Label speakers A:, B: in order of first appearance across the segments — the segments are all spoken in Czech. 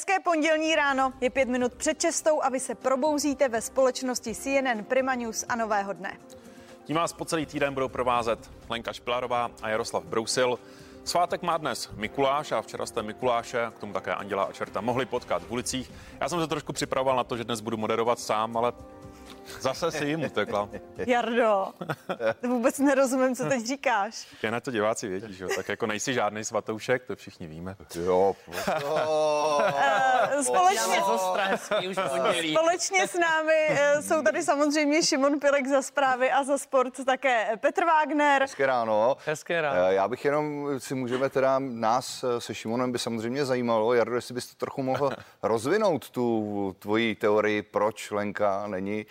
A: Hezké pondělní ráno, je pět minut před čestou a vy se probouzíte ve společnosti CNN Prima News a Nového dne.
B: Tím vás po celý týden budou provázet Lenka Špilarová a Jaroslav Brousil. Svátek má dnes Mikuláš a včera jste Mikuláše, k tomu také Anděla a Čerta, mohli potkat v ulicích. Já jsem se trošku připravoval na to, že dnes budu moderovat sám, ale Zase si jim utekla.
A: Jardo, vůbec nerozumím, co teď říkáš.
B: Já na to diváci vědí, že jo? Tak jako nejsi žádný svatoušek, to všichni víme.
C: Jo.
A: Uh, společně, společně s námi uh, jsou tady samozřejmě Šimon Pilek za zprávy a za sport také Petr Wagner.
C: Hezké ráno.
D: Hezké ráno.
C: Uh, já bych jenom si můžeme teda, nás se Šimonem by samozřejmě zajímalo, Jardo, jestli byste trochu mohl rozvinout tu tvoji teorii, proč Lenka není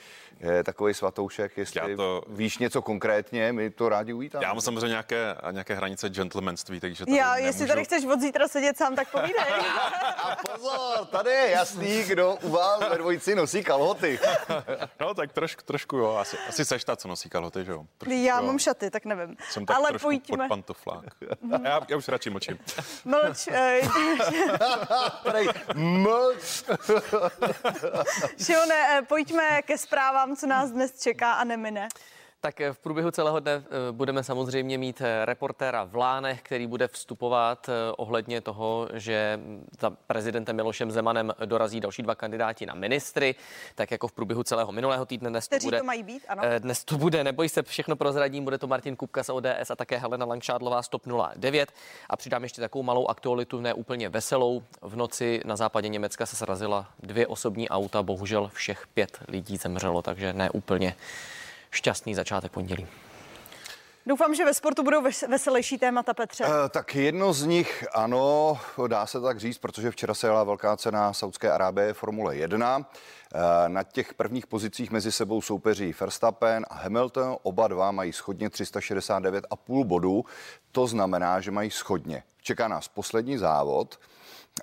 C: takový svatoušek, jestli to, víš něco konkrétně, my to rádi uvítáme.
B: Já mám samozřejmě nějaké, nějaké hranice gentlemanství, takže
A: tady Já, nemůžu... jestli tady chceš od zítra sedět sám, tak povídej.
C: A pozor, tady je jasný, kdo u vás ve dvojici nosí kalhoty.
B: no tak trošku, trošku jo, asi, asi seš ta, co nosí kalhoty, že jo.
A: Trošku, já jo. mám šaty, tak nevím.
B: Jsem tak Ale trošku pojďme. pod pantoflák. já, já už radši mlčím.
A: Mlč. Eh,
C: Mlč.
A: Šimone, eh, pojďme ke zprávám, co nás dnes čeká a nemine.
D: Tak eh, v průběhu celého dne eh, budeme samozřejmě mít eh, reportéra v Lánech, který bude vstupovat ohledně toho, že za prezidentem Milošem Zemanem dorazí další dva kandidáti na ministry, tak jako v průběhu celého minulého týdne. Dnes
A: Kteří
D: to, bude,
A: to mají být, ano.
D: Dnes to bude, neboj se, všechno prozradím, bude to Martin Kupka z ODS a také Helena Langšádlová z TOP 09. A přidám ještě takovou malou aktualitu, ne úplně veselou. V noci na západě Německa se srazila dvě osobní auta, bohužel všech pět lidí zemřelo, takže ne úplně šťastný začátek pondělí.
A: Doufám, že ve sportu budou veselější témata, Petře. Uh,
C: tak jedno z nich, ano, dá se tak říct, protože včera se jela velká cena Saudské Arábie Formule 1. Uh, eh, na těch prvních pozicích mezi sebou soupeří Verstappen a Hamilton. Oba dva mají schodně 369,5 bodů. To znamená, že mají schodně. Čeká nás poslední závod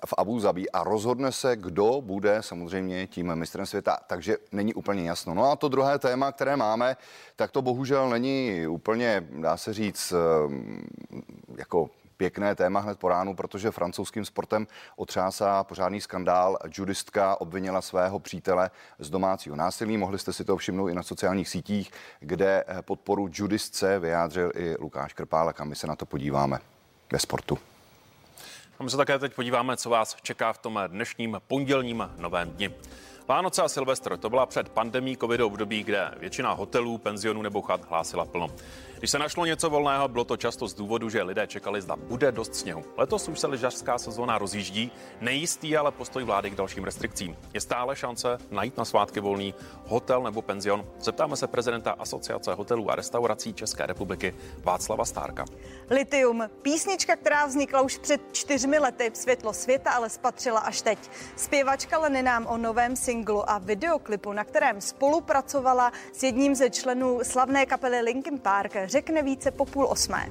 C: v Abu Zabi a rozhodne se, kdo bude samozřejmě tím mistrem světa, takže není úplně jasno. No a to druhé téma, které máme, tak to bohužel není úplně, dá se říct, ehm, jako pěkné téma hned po ránu, protože francouzským sportem otřásá pořádný skandál. Judistka obvinila svého přítele z domácího násilí. Mohli jste si to všimnout i na sociálních sítích, kde podporu judistce vyjádřil i Lukáš Krpálek a my se na to podíváme ve sportu.
B: A my se také teď podíváme, co vás čeká v tom dnešním pondělním novém dni. Vánoce a Silvestr to byla před pandemí covidu období, kde většina hotelů, penzionů nebo chat hlásila plno. Když se našlo něco volného, bylo to často z důvodu, že lidé čekali, zda bude dost sněhu. Letos už se lyžařská sezóna rozjíždí, nejistý ale postoj vlády k dalším restrikcím. Je stále šance najít na svátky volný hotel nebo penzion? Zeptáme se prezidenta Asociace hotelů a restaurací České republiky Václava Stárka.
A: Litium, písnička, která vznikla už před čtyřmi lety, světlo světa ale spatřila až teď. Zpěvačka Leny nám o novém singlu a videoklipu, na kterém spolupracovala s jedním ze členů slavné kapely Linkin Park, řekne více po půl osmé.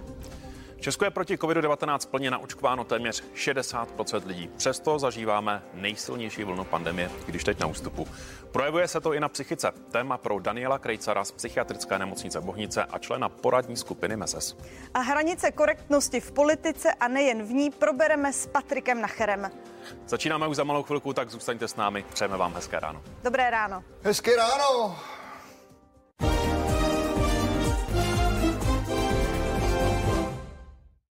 B: Česko je proti COVID-19 plně naočkováno téměř 60% lidí. Přesto zažíváme nejsilnější vlnu pandemie, když teď na ústupu. Projevuje se to i na psychice. Téma pro Daniela Krejcara z psychiatrické nemocnice Bohnice a člena poradní skupiny MESES.
A: A hranice korektnosti v politice a nejen v ní probereme s Patrikem Nacherem.
B: Začínáme už za malou chvilku, tak zůstaňte s námi. Přejeme vám hezké ráno.
A: Dobré ráno.
C: Hezké ráno.